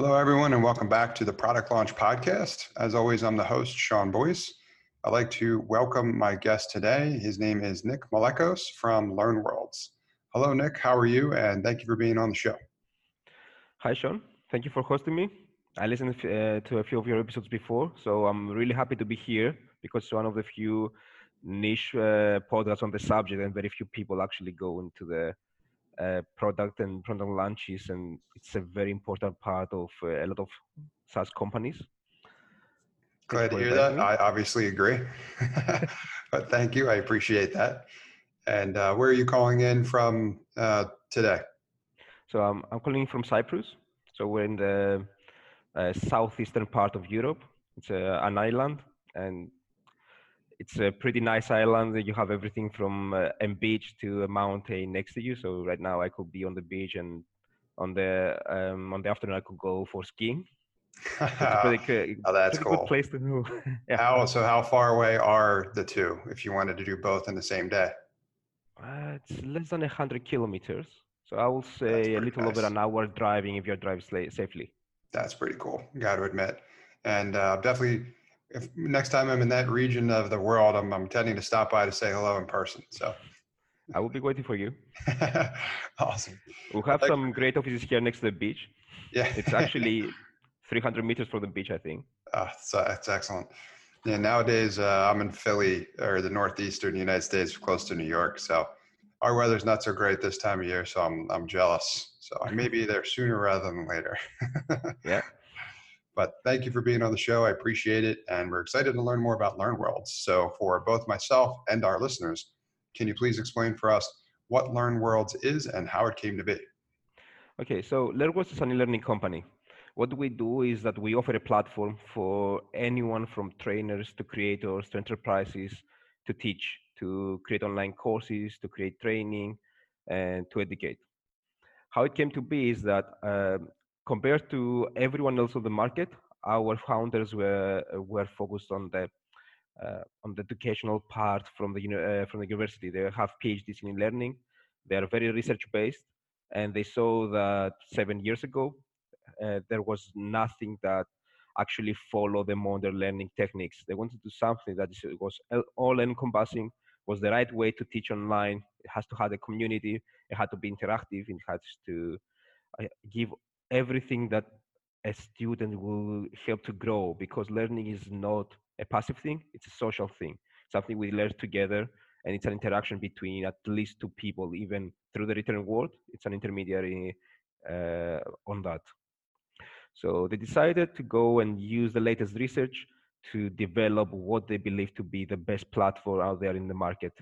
Hello, everyone, and welcome back to the Product Launch Podcast. As always, I'm the host, Sean Boyce. I'd like to welcome my guest today. His name is Nick Malekos from LearnWorlds. Hello, Nick. How are you? And thank you for being on the show. Hi, Sean. Thank you for hosting me. I listened uh, to a few of your episodes before, so I'm really happy to be here because it's one of the few niche uh, podcasts on the subject, and very few people actually go into the uh, product and product launches, and it's a very important part of uh, a lot of SaaS companies. Glad to hear that. I obviously agree, but thank you. I appreciate that. And uh, where are you calling in from uh, today? So um, I'm calling from Cyprus. So we're in the uh, southeastern part of Europe. It's uh, an island, and it's a pretty nice island. You have everything from uh, a beach to a mountain next to you. So right now I could be on the beach, and on the um, on the afternoon I could go for skiing. pretty, oh, that's cool. Good place to move. yeah. How so? How far away are the two? If you wanted to do both in the same day? Uh, it's less than hundred kilometers. So I will say a little nice. over an hour driving if you're driving safely. That's pretty cool. Got to admit, and uh, definitely, if next time I'm in that region of the world, I'm, I'm intending to stop by to say hello in person. So. I will be waiting for you. awesome. We'll have like, some great offices here next to the beach. Yeah. it's actually 300 meters from the beach, I think. So that's excellent. Yeah, nowadays uh, I'm in Philly or the northeastern United States, close to New York. So our weather's not so great this time of year, so I'm I'm jealous. So I may be there sooner rather than later. yeah. But thank you for being on the show. I appreciate it, and we're excited to learn more about LearnWorlds. So for both myself and our listeners, can you please explain for us what LearnWorlds is and how it came to be? Okay, so LearnWorlds is an e-learning company. What we do is that we offer a platform for anyone from trainers to creators to enterprises to teach to create online courses, to create training, and to educate. How it came to be is that uh, compared to everyone else on the market, our founders were were focused on the uh, on the educational part from the uh, from the university. They have PhDs in learning. They are very research based, and they saw that seven years ago uh, there was nothing that actually follow the modern learning techniques. They wanted to do something that was all encompassing, was the right way to teach online. It has to have a community. It had to be interactive. It has to uh, give everything that a student will help to grow because learning is not a passive thing. It's a social thing, something we learn together. And it's an interaction between at least two people, even through the written word. It's an intermediary uh, on that. So they decided to go and use the latest research to develop what they believe to be the best platform out there in the market.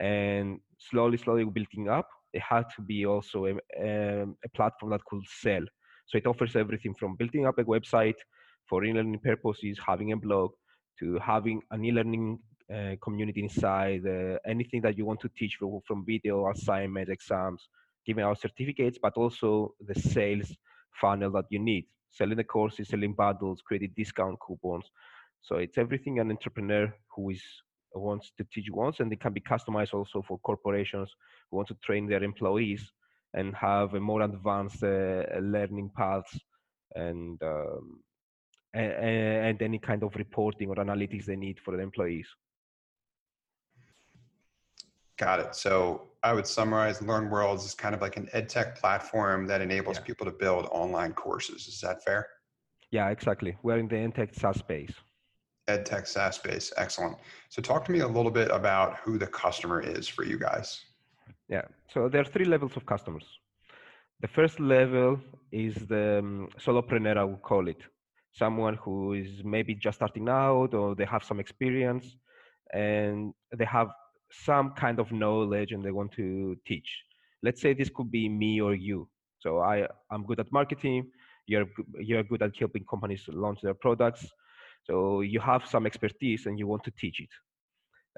And slowly, slowly building up, it had to be also a, a, a platform that could sell. So it offers everything from building up a website for e-learning purposes, having a blog, to having an e-learning uh, community inside, uh, anything that you want to teach from, from video, assignments, exams, giving out certificates, but also the sales funnel that you need, selling the courses, selling bundles, creating discount coupons, so it's everything an entrepreneur who is wants to teach wants, and it can be customized also for corporations who want to train their employees and have a more advanced uh, learning paths and, um, and and any kind of reporting or analytics they need for the employees. Got it. So I would summarize LearnWorlds is kind of like an edtech platform that enables yeah. people to build online courses. Is that fair? Yeah, exactly. We're in the edtech SaaS space. EdTech SaaS space. Excellent. So talk to me a little bit about who the customer is for you guys. Yeah. So there are three levels of customers. The first level is the um, solopreneur, I would call it. Someone who is maybe just starting out or they have some experience and they have some kind of knowledge and they want to teach. Let's say this could be me or you. So I, I'm good at marketing. You're, you're good at helping companies launch their products so you have some expertise and you want to teach it.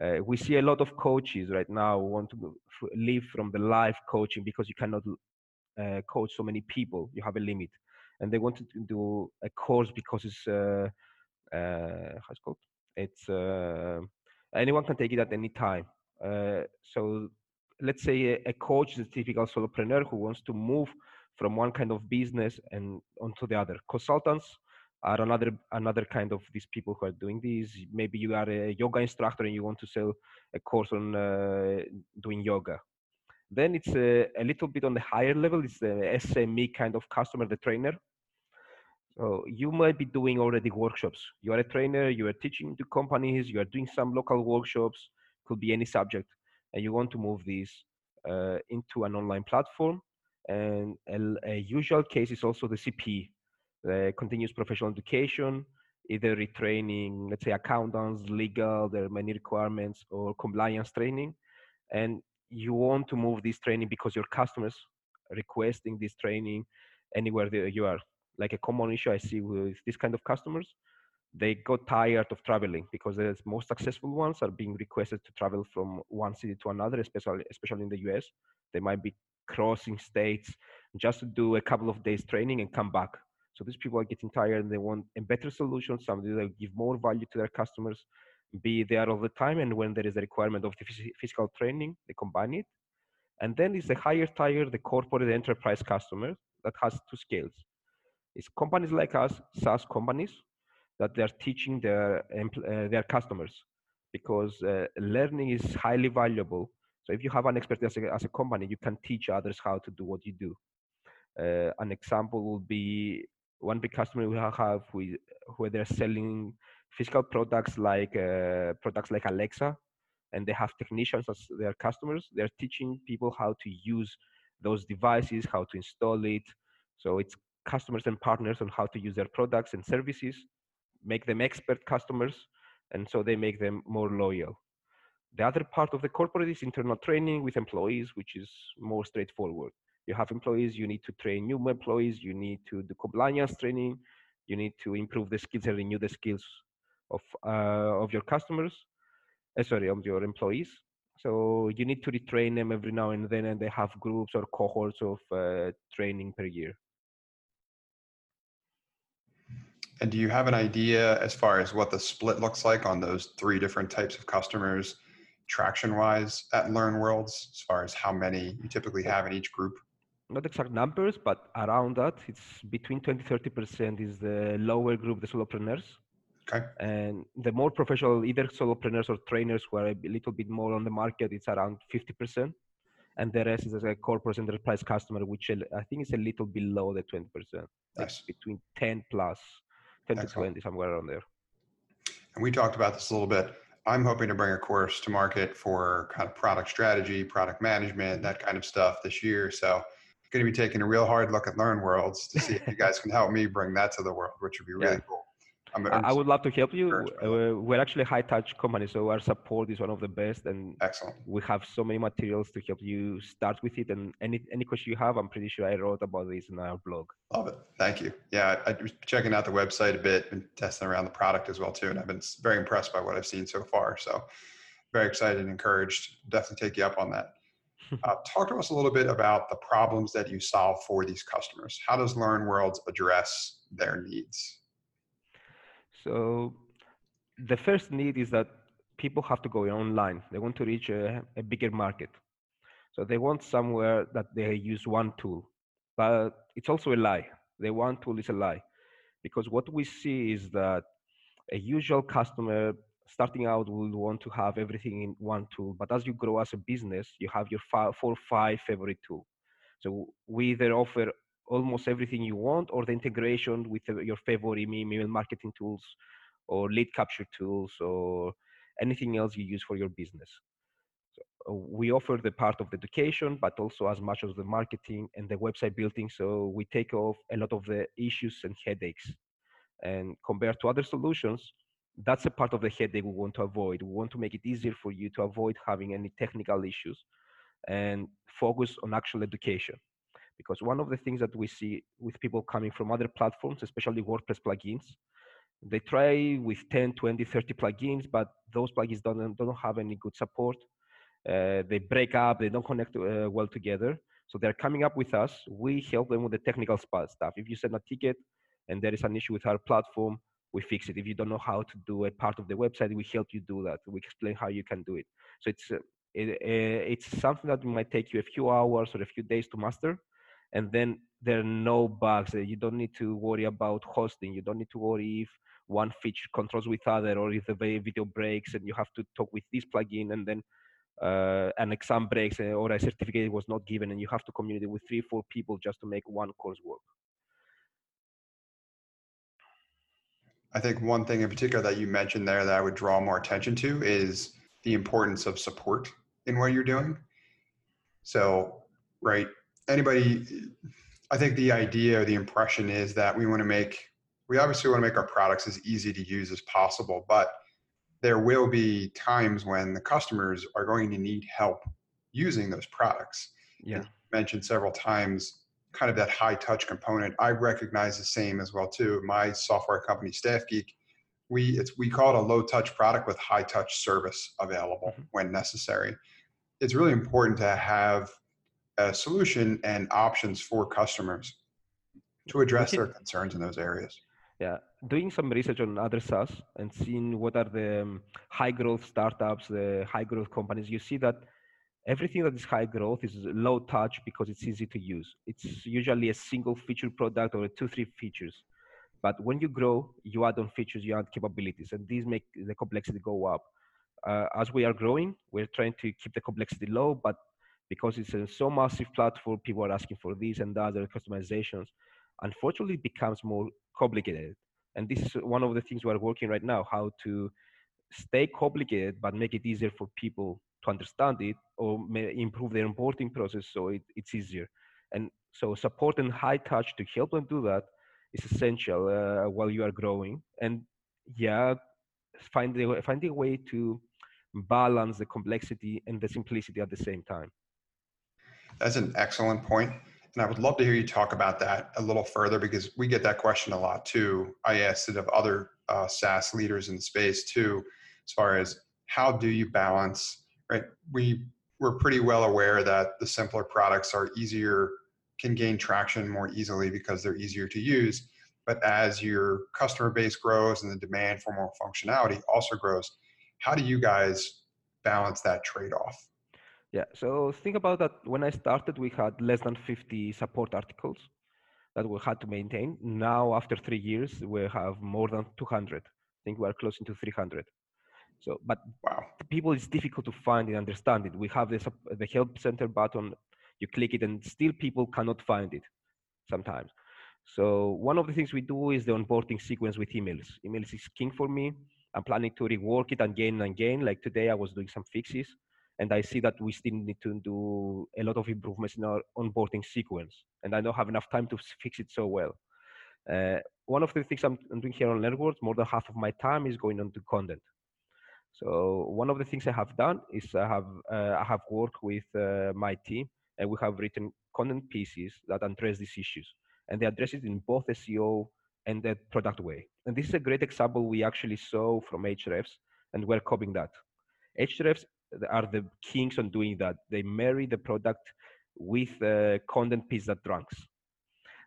Uh, we see a lot of coaches right now want to live from the live coaching because you cannot uh, coach so many people. You have a limit, and they want to do a course because it's uh, uh how's it called? It's uh, anyone can take it at any time. Uh, so let's say a, a coach is a typical solopreneur who wants to move from one kind of business and onto the other. Consultants are another another kind of these people who are doing these. Maybe you are a yoga instructor and you want to sell a course on uh, doing yoga. Then it's a, a, little bit on the higher level. It's the SME kind of customer, the trainer. So you might be doing already workshops. You are a trainer. You are teaching to companies. You are doing some local workshops. Could be any subject, and you want to move these uh, into an online platform. And a, a usual case is also the CP, the Uh, continuous professional education, either retraining, let's say accountants, legal, there are many requirements, or compliance training. And you want to move this training because your customers requesting this training anywhere you are. Like a common issue I see with this kind of customers, they got tired of traveling because the most successful ones are being requested to travel from one city to another, especially especially in the US. They might be crossing states just to do a couple of days training and come back. So these people are getting tired and they want a better solution, something that will give more value to their customers, be there all the time. And when there is a requirement of the physical training, they combine it. And then it's the higher tier, the corporate enterprise customer that has two scales. It's companies like us, SaaS companies, that they're teaching their uh, their customers because uh, learning is highly valuable. So if you have an expertise as a, as a company, you can teach others how to do what you do. Uh, an example would be one big customer we have with where they're selling physical products like uh, products like Alexa, and they have technicians as their customers. They're teaching people how to use those devices, how to install it. So it's customers and partners on how to use their products and services, make them expert customers, and so they make them more loyal. The other part of the corporate is internal training with employees, which is more straightforward you have employees, you need to train new employees, you need to do compliance training, you need to improve the skills and renew the skills of uh, of your customers, uh, sorry, of your employees. So you need to retrain them every now and then, and they have groups or cohorts of uh, training per year. And do you have an idea as far as what the split looks like on those three different types of customers, traction wise at Learn Worlds, as far as how many you typically have in each group? Not exact numbers, but around that, it's between 20 30% is the lower group, the solopreneurs. Okay. And the more professional, either solopreneurs or trainers who are a little bit more on the market, it's around 50%. And the rest is a corporate enterprise customer, which I think is a little below the 20%. Nice. It's between 10 plus, 10 Excellent. to 20, somewhere around there. And we talked about this a little bit. I'm hoping to bring a course to market for kind of product strategy, product management, that kind of stuff this year. So going to be taking a real hard look at Learn Worlds to see if you guys can help me bring that to the world, which would be really yeah. cool. I'm, I'm i would love to help you. Uh, we're actually a high touch company, so our support is one of the best, and excellent. We have so many materials to help you start with it. And any any question you have, I'm pretty sure I wrote about this in our blog. Love it. Thank you. Yeah, I, I was checking out the website a bit and testing around the product as well too, and I've been very impressed by what I've seen so far. So very excited and encouraged. Definitely take you up on that. Uh, talk to us a little bit about the problems that you solve for these customers. How does Learn Worlds address their needs? So, the first need is that people have to go online. They want to reach a, a bigger market. So, they want somewhere that they use one tool. But it's also a lie. The one tool is a lie. Because what we see is that a usual customer starting out will want to have everything in one tool but as you grow as a business you have your five, four five favorite tool. So we either offer almost everything you want or the integration with your favorite email marketing tools or lead capture tools or anything else you use for your business. So uh, we offer the part of the education but also as much as the marketing and the website building so we take off a lot of the issues and headaches. And compared to other solutions that's a part of the headache we want to avoid. We want to make it easier for you to avoid having any technical issues and focus on actual education. Because one of the things that we see with people coming from other platforms, especially WordPress plugins, they try with 10, 20, 30 plugins, but those plugins don't, don't have any good support. Uh, they break up, they don't connect uh, well together. So they're coming up with us. We help them with the technical stuff. If you send a ticket and there is an issue with our platform, we fix it. If you don't know how to do a part of the website, we help you do that. We explain how you can do it. So it's uh, it, uh, it's something that might take you a few hours or a few days to master, and then there are no bugs. You don't need to worry about hosting. You don't need to worry if one feature controls with other or if the video breaks and you have to talk with this plugin and then uh, an exam breaks uh, or a certificate was not given and you have to communicate with three four people just to make one course work i think one thing in particular that you mentioned there that i would draw more attention to is the importance of support in what you're doing so right anybody i think the idea or the impression is that we want to make we obviously want to make our products as easy to use as possible but there will be times when the customers are going to need help using those products. Yeah. mentioned several times kind of that high touch component. I recognize the same as well too. My software company, Staff Geek, we it's we call it a low touch product with high touch service available mm-hmm. when necessary. It's really important to have a solution and options for customers to address their concerns in those areas yeah doing some research on other SaaS and seeing what are the um, high growth startups, the high growth companies, you see that everything that is high growth is low touch because it's easy to use. It's usually a single feature product or two, three features. But when you grow, you add on features, you add capabilities, and these make the complexity go up. Uh, as we are growing, we're trying to keep the complexity low, but because it's a so massive platform, people are asking for these and other customizations. Unfortunately, it becomes more complicated. And this is one of the things we're working right now, how to stay complicated, but make it easier for people to understand it or improve their onboarding process so it, it's easier. And so support and high touch to help them do that is essential uh, while you are growing. And yeah, find the, finding a way to balance the complexity and the simplicity at the same time. That's an excellent point. And I would love to hear you talk about that a little further because we get that question a lot too. I asked it of other uh, SaaS leaders in the space too, as far as how do you balance, right? We, we're pretty well aware that the simpler products are easier, can gain traction more easily because they're easier to use. But as your customer base grows and the demand for more functionality also grows, how do you guys balance that trade off? Yeah, so think about that. When I started, we had less than 50 support articles that we had to maintain. Now, after three years, we have more than 200. I think we are close to 300. So, but wow. people, it's difficult to find and understand it. We have this, the help center button. You click it, and still people cannot find it sometimes. So, one of the things we do is the onboarding sequence with emails. Emails is king for me. I'm planning to rework it again and again. Like today, I was doing some fixes and I see that we still need to do a lot of improvements in our onboarding sequence, and I don't have enough time to fix it so well. Uh, one of the things I'm, doing here on LearnWorlds, more than half of my time is going on to content. So one of the things I have done is I have uh, I have worked with uh, my team, and we have written content pieces that address these issues, and they address it in both SEO and the product way. And this is a great example we actually saw from Ahrefs, and we're copying that. Ahrefs are the kings on doing that. They marry the product with a content piece that ranks.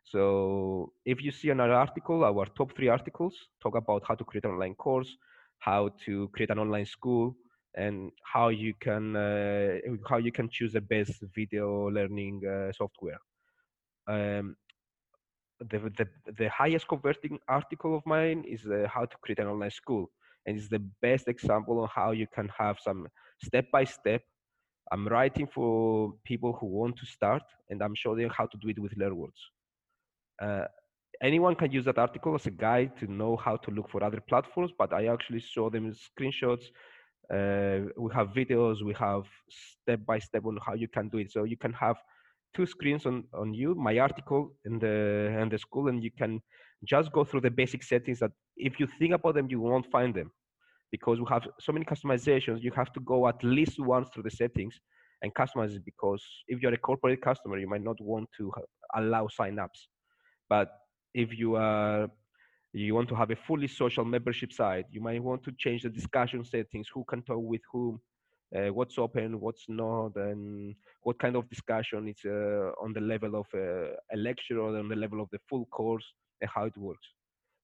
So if you see another article, our top three articles talk about how to create an online course, how to create an online school, and how you can uh, how you can choose the best video learning uh, software. Um, the, the the highest converting article of mine is uh, how to create an online school, and it's the best example of how you can have some step by step. I'm writing for people who want to start, and I'm showing how to do it with LearnWorlds Uh, anyone can use that article as a guide to know how to look for other platforms, but I actually show them screenshots. Uh, we have videos, we have step by step on how you can do it. So you can have two screens on, on you, my article and the and the school, and you can just go through the basic settings that if you think about them, you won't find them because we have so many customizations, you have to go at least once through the settings and customize it because if you're a corporate customer, you might not want to allow signups. But if you are you want to have a fully social membership site, you might want to change the discussion settings, who can talk with whom, uh, what's open, what's not, and what kind of discussion is uh, on the level of uh, a lecture or on the level of the full course and how it works.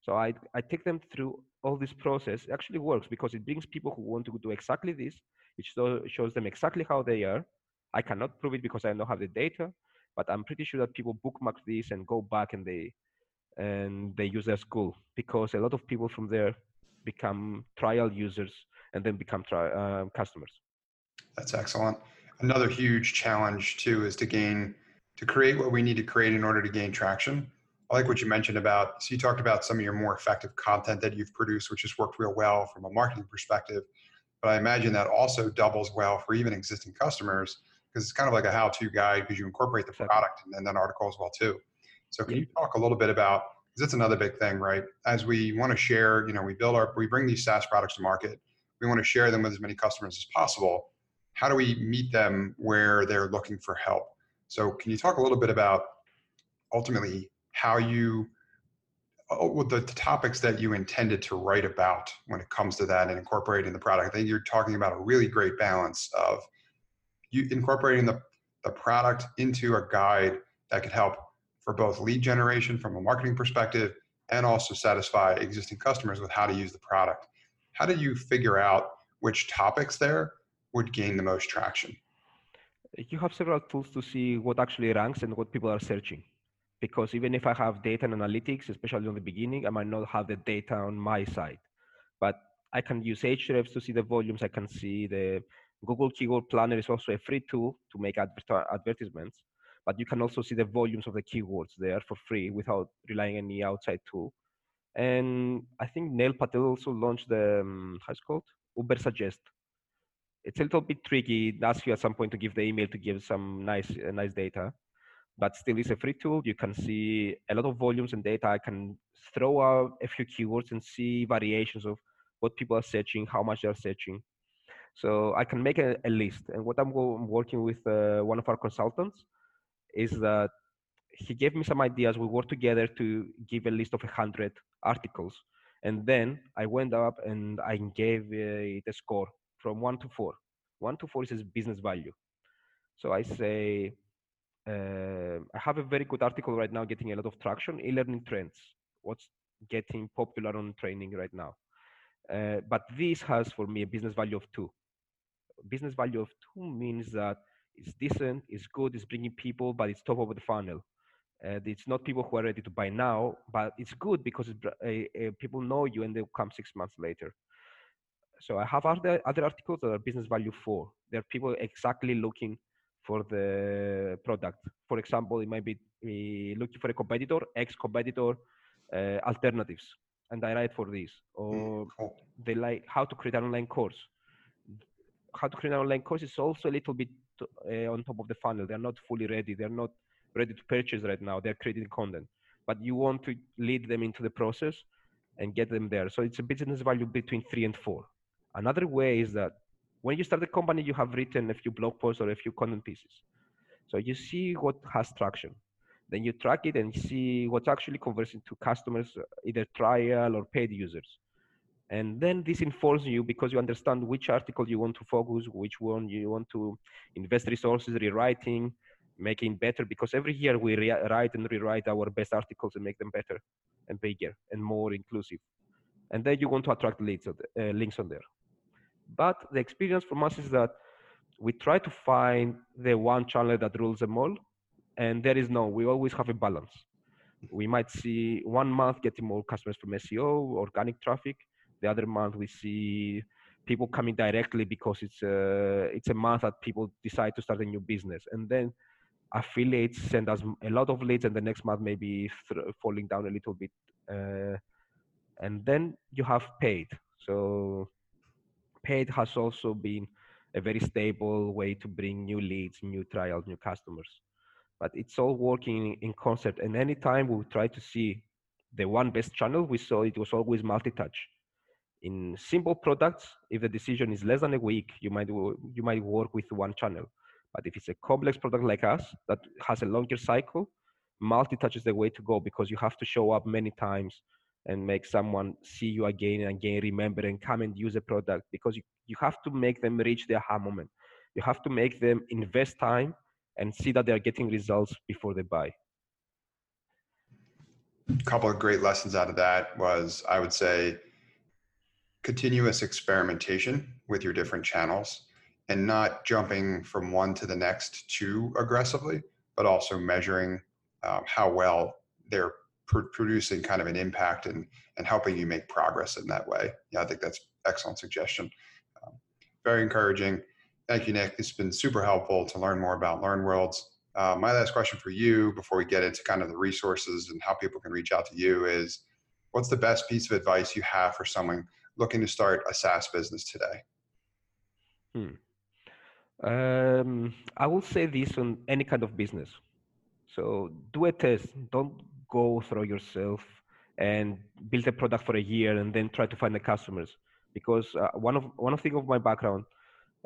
So I, I take them through all this process. It actually works because it brings people who want to do exactly this. It shows them exactly how they are. I cannot prove it because I don't have the data. but I'm pretty sure that people bookmark this and go back and they and they use their school because a lot of people from there become trial users and then become tri- uh, customers. That's excellent. Another huge challenge too is to gain to create what we need to create in order to gain traction. I like what you mentioned about. So you talked about some of your more effective content that you've produced, which has worked real well from a marketing perspective. But I imagine that also doubles well for even existing customers because it's kind of like a how-to guide because you incorporate the product and then article as well too. So can you talk a little bit about because that's another big thing, right? As we want to share, you know, we build our we bring these SaaS products to market. We want to share them with as many customers as possible. How do we meet them where they're looking for help? So can you talk a little bit about ultimately how you uh, the, the topics that you intended to write about when it comes to that and incorporating the product. I think you're talking about a really great balance of you incorporating the, the product into a guide that could help for both lead generation from a marketing perspective and also satisfy existing customers with how to use the product. How did you figure out which topics there would gain the most traction? You have several tools to see what actually ranks and what people are searching because even if I have data and analytics, especially on the beginning, I might not have the data on my side. But I can use Ahrefs to see the volumes. I can see the Google Keyword Planner is also a free tool to make adver- advertisements. But you can also see the volumes of the keywords there for free without relying any outside tool. And I think Neil Patel also launched the um, how's it called Ubersuggest. It's a little bit tricky. It asks you at some point to give the email to give some nice uh, nice data but still it's a free tool. You can see a lot of volumes and data. I can throw out a few keywords and see variations of what people are searching, how much they're searching. So I can make a, a list. And what I'm, I'm working with uh, one of our consultants is that he gave me some ideas. We worked together to give a list of 100 articles. And then I went up and I gave it a score from one to four. One to four is business value. So I say uh, I have a very good article right now getting a lot of traction, e-learning trends. What's getting popular on training right now. Uh, but this has for me a business value of two. Business value of two means that it's decent, it's good, it's bringing people, but it's top of the funnel. Uh, it's not people who are ready to buy now, but it's good because it's, uh, uh, people know you and they'll come six months later. So I have other, other articles that are business value four. There are people exactly looking for the product. For example, it might be looking for a competitor, ex-competitor uh, alternatives, and I write for this. Or mm, they like how to create an online course. How to create an online course is also a little bit uh, on top of the funnel. They're not fully ready. They're not ready to purchase right now. They're creating content, but you want to lead them into the process and get them there. So it's a business value between three and four. Another way is that when you start a company, you have written a few blog posts or a few content pieces. So you see what has traction. Then you track it and see what's actually converting to customers, either trial or paid users. And then this informs you because you understand which article you want to focus, which one you want to invest resources rewriting, making better. Because every year we re- write and rewrite our best articles and make them better and bigger and more inclusive. And then you want to attract leads, uh, links on there. But the experience from us is that we try to find the one channel that rules them all, and there is no. We always have a balance. We might see one month getting more customers from SEO, organic traffic. The other month we see people coming directly because it's a it's a month that people decide to start a new business, and then affiliates send us a lot of leads, and the next month maybe th- falling down a little bit, uh, and then you have paid. So paid has also been a very stable way to bring new leads, new trials, new customers. But it's all working in concept. And anytime we try to see the one best channel, we saw it was always multi-touch. In simple products, if the decision is less than a week, you might you might work with one channel. But if it's a complex product like us that has a longer cycle, multi-touch is the way to go because you have to show up many times and make someone see you again and again, remember and come and use a product because you, you have to make them reach the aha moment. You have to make them invest time and see that they're getting results before they buy. A couple of great lessons out of that was, I would say, continuous experimentation with your different channels and not jumping from one to the next too aggressively but also measuring um, how well they're pr- producing kind of an impact and and helping you make progress in that way. Yeah, I think that's excellent suggestion. Um, very encouraging. Thank you, Nick. It's been super helpful to learn more about LearnWorlds. Uh, my last question for you before we get into kind of the resources and how people can reach out to you is what's the best piece of advice you have for someone looking to start a SaaS business today? Hmm. Um, I will say this on any kind of business. So do a test. Don't go through yourself and build a product for a year and then try to find the customers. Because uh, one of one of thing of my background,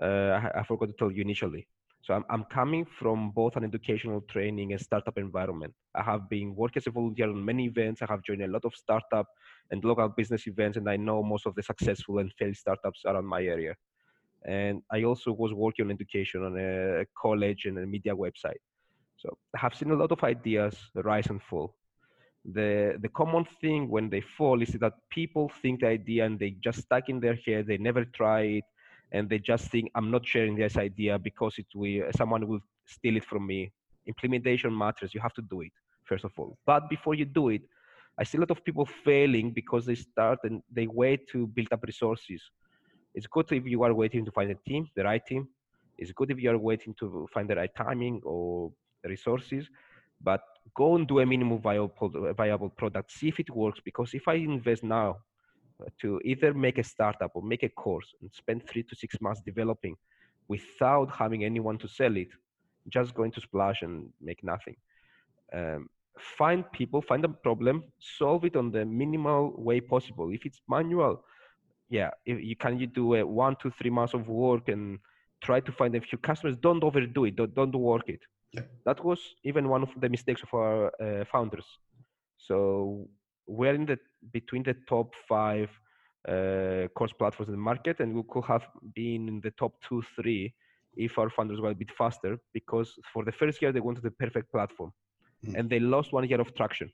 uh, I, I, forgot to tell you initially. So I'm, I'm coming from both an educational training and startup environment. I have been working as a volunteer on many events. I have joined a lot of startup and local business events, and I know most of the successful and failed startups around my area. And I also was working on education on a college and a media website. So I have seen a lot of ideas rise and fall. The, the common thing when they fall is that people think the idea and they just stuck in their head, they never try it, and they just think, I'm not sharing this idea because it will, someone will steal it from me. Implementation matters, you have to do it, first of all. But before you do it, I see a lot of people failing because they start and they wait to build up resources it's good if you are waiting to find a team, the right team. It's good if you are waiting to find the right timing or resources. But go and do a minimum viable, viable product. See if it works. Because if I invest now to either make a startup or make a course and spend three to six months developing without having anyone to sell it, just going to splash and make nothing. Um, find people, find a problem, solve it on the minimal way possible. If it's manual, yeah, if you can you do a one, two, three months of work and try to find a few customers. Don't overdo it. Don't, don't work it. Yeah. That was even one of the mistakes of our uh, founders. So we're in the between the top five uh, course platforms in the market, and we could have been in the top two, three if our founders were a bit faster. Because for the first year they wanted the perfect platform, mm. and they lost one year of traction.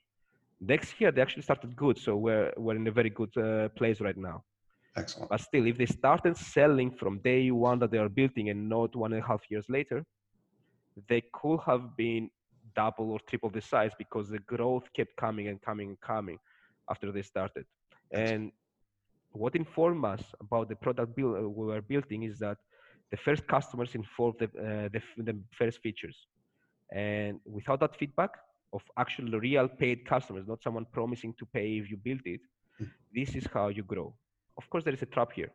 Next year they actually started good, so we're we're in a very good uh, place right now. Excellent. But still, if they started selling from day one that they are building and not one and a half years later, they could have been double or triple the size because the growth kept coming and coming and coming after they started. And what informed us about the product build, uh, we were building is that the first customers informed the, uh, the, the first features. And without that feedback of actual real paid customers, not someone promising to pay if you build it, hmm. this is how you grow of course there is a trap here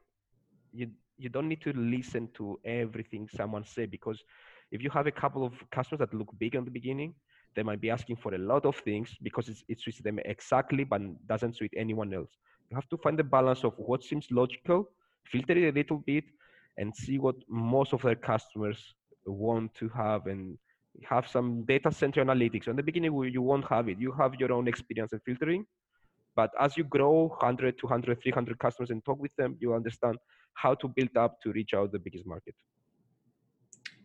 you you don't need to listen to everything someone say because if you have a couple of customers that look big in the beginning they might be asking for a lot of things because it suits them exactly but doesn't suit anyone else you have to find the balance of what seems logical filter it a little bit and see what most of their customers want to have and have some data center analytics. In the beginning, you won't have it. You have your own experience and filtering, but as you grow 100, 200, 300 customers and talk with them, you understand how to build up to reach out the biggest market.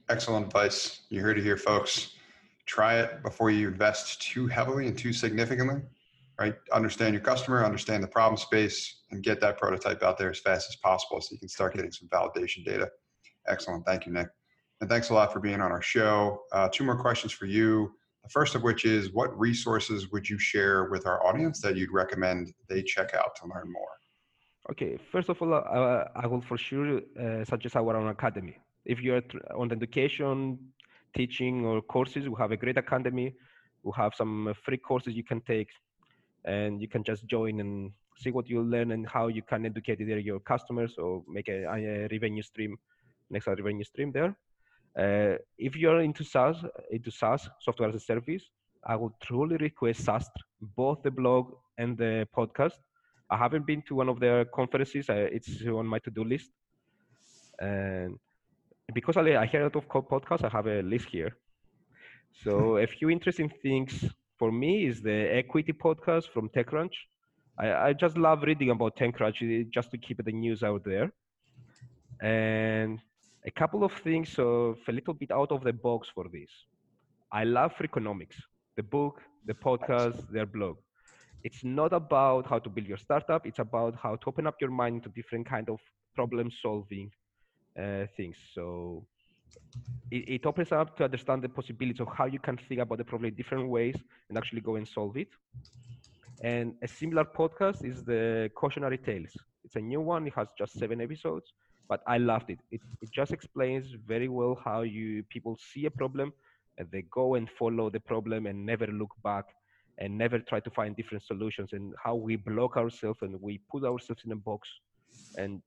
Excellent advice. You heard it here, folks. Try it before you invest too heavily and too significantly, right? Understand your customer, understand the problem space, and get that prototype out there as fast as possible so you can start getting some validation data. Excellent. Thank you, Nick. And thanks a lot for being on our show. Uh, two more questions for you. The first of which is what resources would you share with our audience that you'd recommend they check out to learn more? Okay, first of all, uh, I will for sure uh, suggest our own academy. If you're on the education, teaching, or courses, we have a great academy. We have some free courses you can take, and you can just join and see what you learn and how you can educate either your customers or make a, a revenue stream, next revenue stream there. Uh, if you're into SaaS, into SaaS, software as a service, I would truly request SaaStr, both the blog and the podcast. I haven't been to one of their conferences. Uh, it's on my to-do list. And because I, I hear a lot of podcasts, I have a list here. So a few interesting things for me is the equity podcast from TechCrunch. I, I just love reading about TechCrunch just to keep the news out there. And a couple of things of a little bit out of the box for this. I love Freakonomics, the book, the podcast, their blog. It's not about how to build your startup. It's about how to open up your mind to different kind of problem solving Uh, things. So it, it opens up to understand the possibilities of how you can think about the problem in different ways and actually go and solve it. And a similar podcast is the Cautionary Tales. It's a new one. It has just seven episodes, but I loved it. It, it just explains very well how you people see a problem and they go and follow the problem and never look back and never try to find different solutions and how we block ourselves and we put ourselves in a box and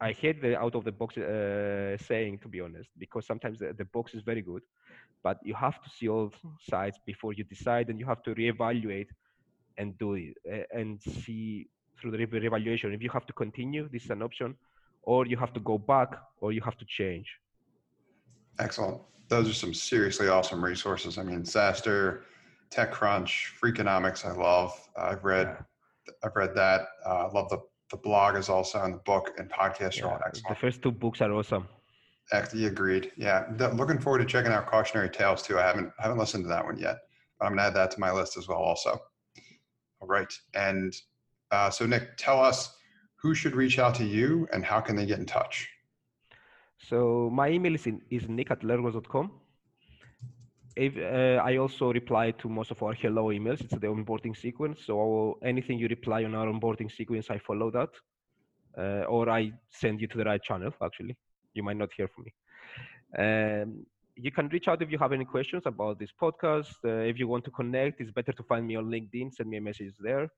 I hate the out of the box uh, saying, to be honest, because sometimes the, the, box is very good, but you have to see all sides before you decide, and you have to reevaluate and do it uh, and see through the reevaluation if you have to continue. This is an option, or you have to go back, or you have to change. Excellent. Those are some seriously awesome resources. I mean, SaaStr, TechCrunch, Freakonomics. I love. I've read. I've read that. I uh, love the the blog is also in the book and podcast yeah, are all excellent. The first two books are awesome. Actually, agreed. Yeah, the, looking forward to checking out Cautionary Tales too. I haven't haven't listened to that one yet, but I'm gonna add that to my list as well. Also, all right. And uh, so, Nick, tell us who should reach out to you and how can they get in touch. So my email is in, is nick at learnworlds.com if, uh, I also reply to most of our hello emails. It's the onboarding sequence. So anything you reply on our onboarding sequence, I follow that. Uh, or I send you to the right channel, actually. You might not hear from me. Um, you can reach out if you have any questions about this podcast. Uh, if you want to connect, it's better to find me on LinkedIn. Send me a message there.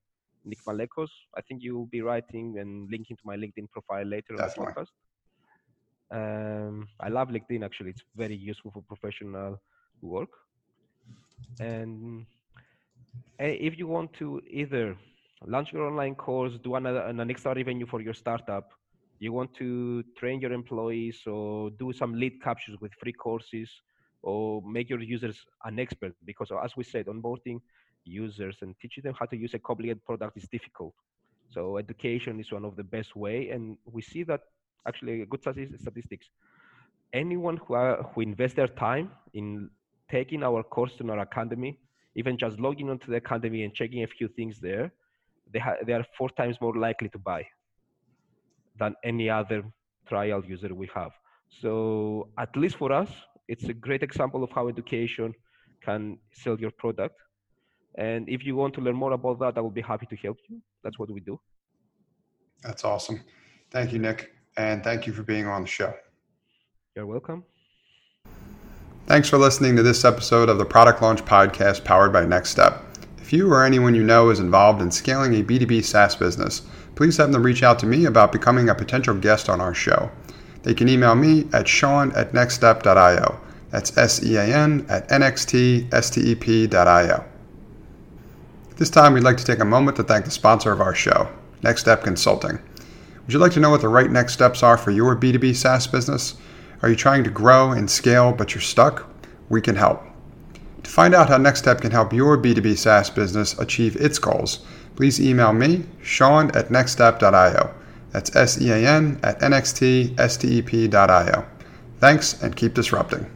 Nick Malekos. I think you will be writing and linking to my LinkedIn profile later Definitely. on the podcast. Um, I love LinkedIn actually. It's very useful for professional work. And eh, if you want to either launch your online course, do another an extra revenue for your startup, you want to train your employees or do some lead captures with free courses or make your users an expert because as we said onboarding users and teaching them how to use a complicated product is difficult so education is one of the best way and we see that actually good statistics anyone who, are, who invests their time in taking our course in our academy, even just logging onto the academy and checking a few things there, they, ha- they are four times more likely to buy than any other trial user we have. So at least for us, it's a great example of how education can sell your product. And if you want to learn more about that, I will be happy to help you. That's what we do. That's awesome. Thank you, Nick. And thank you for being on the show. You're welcome. Thanks for listening to this episode of the Product Launch Podcast powered by NextStep. If you or anyone you know is involved in scaling a B2B SaaS business, please have them reach out to me about becoming a potential guest on our show. They can email me at sean at nextstep.io. That's S E A N at NXTSTEP.io. This time, we'd like to take a moment to thank the sponsor of our show, NextStep Consulting. Would you like to know what the right next steps are for your B2B SaaS business? Are you trying to grow and scale but you're stuck? We can help. To find out how NextStep can help your B2B SaaS business achieve its goals, please email me, Sean at nextstep.io. That's S E A N at NXTSTEP.io. Thanks and keep disrupting.